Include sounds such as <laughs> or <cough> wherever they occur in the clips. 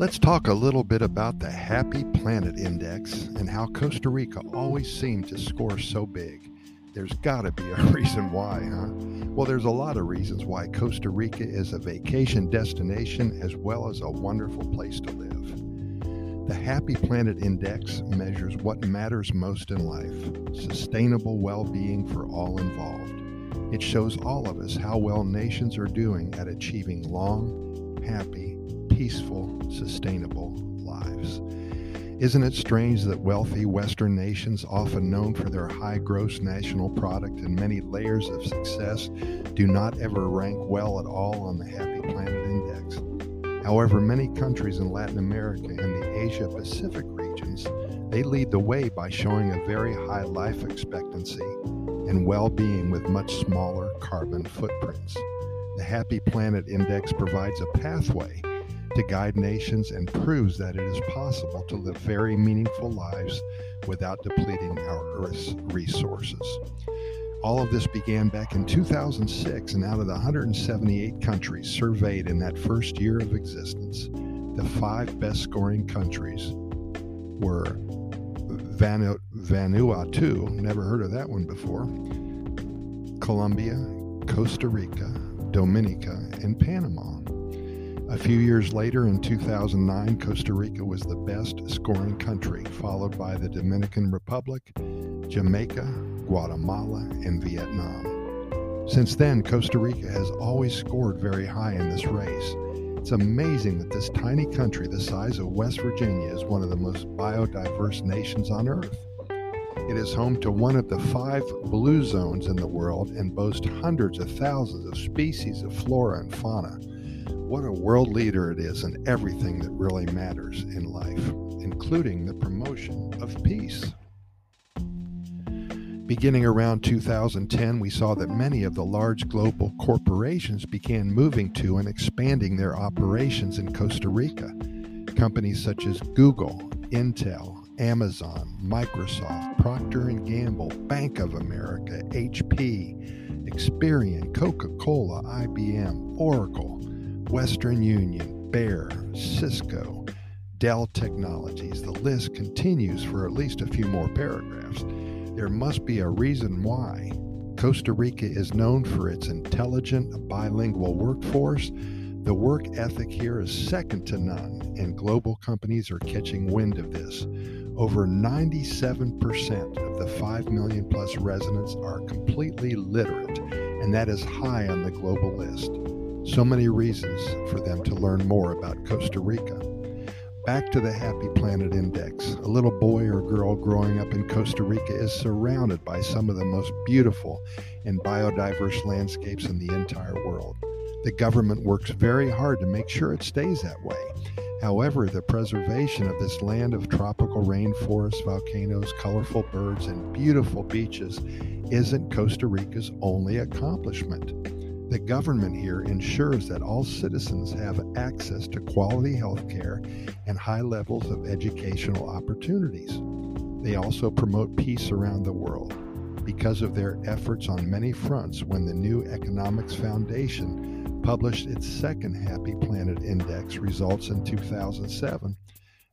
Let's talk a little bit about the Happy Planet Index and how Costa Rica always seemed to score so big. There's got to be a <laughs> reason why, huh? Well, there's a lot of reasons why Costa Rica is a vacation destination as well as a wonderful place to live. The Happy Planet Index measures what matters most in life sustainable well being for all involved. It shows all of us how well nations are doing at achieving long, happy, peaceful, sustainable lives. Isn't it strange that wealthy Western nations, often known for their high gross national product and many layers of success, do not ever rank well at all on the Happy Planet Index? However, many countries in Latin America and the Asia Pacific regions, they lead the way by showing a very high life expectancy and well-being with much smaller carbon footprints. The Happy Planet Index provides a pathway to guide nations and proves that it is possible to live very meaningful lives without depleting our Earth's resources. All of this began back in 2006, and out of the 178 countries surveyed in that first year of existence, the five best scoring countries were Vanu- Vanuatu, never heard of that one before, Colombia, Costa Rica, Dominica, and Panama. A few years later, in 2009, Costa Rica was the best scoring country, followed by the Dominican Republic, Jamaica, Guatemala, and Vietnam. Since then, Costa Rica has always scored very high in this race. It's amazing that this tiny country, the size of West Virginia, is one of the most biodiverse nations on Earth. It is home to one of the five blue zones in the world and boasts hundreds of thousands of species of flora and fauna. What a world leader it is in everything that really matters in life, including the promotion of peace. Beginning around 2010, we saw that many of the large global corporations began moving to and expanding their operations in Costa Rica. Companies such as Google, Intel, Amazon, Microsoft, Procter & Gamble, Bank of America, HP, Experian, Coca-Cola, IBM, Oracle, Western Union, Bayer, Cisco, Dell Technologies. The list continues for at least a few more paragraphs. There must be a reason why. Costa Rica is known for its intelligent bilingual workforce. The work ethic here is second to none, and global companies are catching wind of this. Over 97% of the 5 million plus residents are completely literate, and that is high on the global list. So many reasons for them to learn more about Costa Rica. Back to the Happy Planet Index. A little boy or girl growing up in Costa Rica is surrounded by some of the most beautiful and biodiverse landscapes in the entire world. The government works very hard to make sure it stays that way. However, the preservation of this land of tropical rainforests, volcanoes, colorful birds, and beautiful beaches isn't Costa Rica's only accomplishment. The government here ensures that all citizens have access to quality health care and high levels of educational opportunities. They also promote peace around the world. Because of their efforts on many fronts, when the New Economics Foundation published its second Happy Planet Index results in 2007,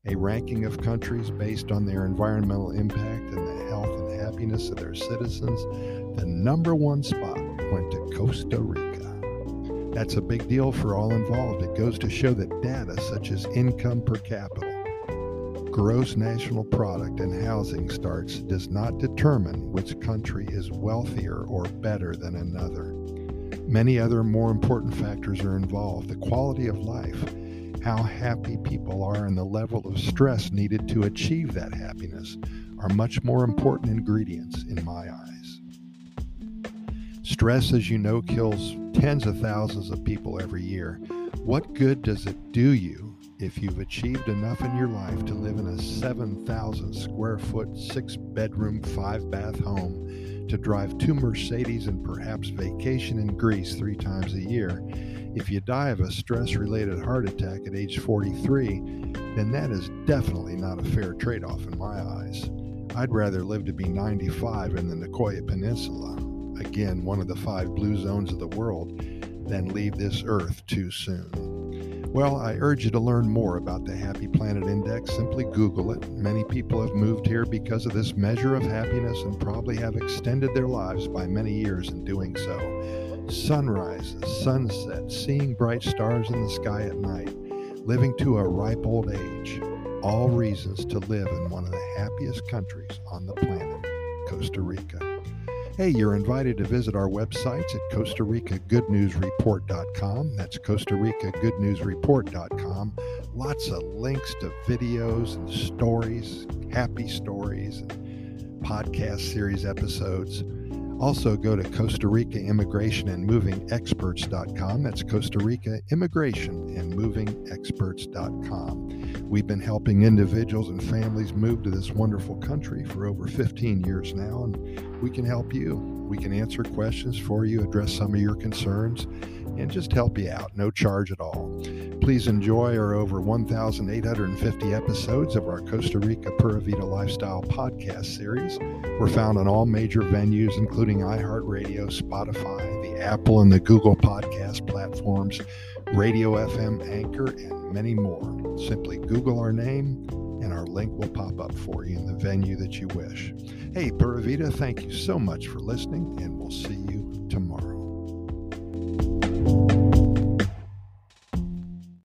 a ranking of countries based on their environmental impact and the health and happiness of their citizens, the number one spot went to Costa Rica. That's a big deal for all involved. It goes to show that data such as income per capita, gross national product, and housing starts does not determine which country is wealthier or better than another. Many other more important factors are involved the quality of life, how happy people are, and the level of stress needed to achieve that happiness are much more important ingredients in my eyes. Stress, as you know, kills tens of thousands of people every year. What good does it do you if you've achieved enough in your life to live in a 7,000 square foot, six bedroom, five bath home, to drive two Mercedes and perhaps vacation in Greece three times a year? If you die of a stress related heart attack at age 43, then that is definitely not a fair trade off in my eyes. I'd rather live to be 95 in the Nicoya Peninsula again one of the five blue zones of the world, than leave this earth too soon. Well, I urge you to learn more about the Happy Planet Index. Simply Google it. Many people have moved here because of this measure of happiness and probably have extended their lives by many years in doing so. Sunrises, sunsets, seeing bright stars in the sky at night, living to a ripe old age, all reasons to live in one of the happiest countries on the planet, Costa Rica. Hey, you're invited to visit our websites at Costa Rica Good News Report.com. That's Costa Rica Good News Report.com. Lots of links to videos and stories, happy stories, and podcast series episodes. Also, go to Costa Rica Immigration and Moving Experts.com. That's Costa Rica Immigration and Moving Experts.com. We've been helping individuals and families move to this wonderful country for over 15 years now, and we can help you. We can answer questions for you, address some of your concerns, and just help you out, no charge at all. Please enjoy our over 1,850 episodes of our Costa Rica Pura Vida Lifestyle podcast series. We're found on all major venues, including iHeartRadio, Spotify, the Apple and the Google podcast platforms, Radio FM, Anchor, and many more. Simply Google our name and our link will pop up for you in the venue that you wish. Hey, Pura Vida, thank you so much for listening, and we'll see you tomorrow.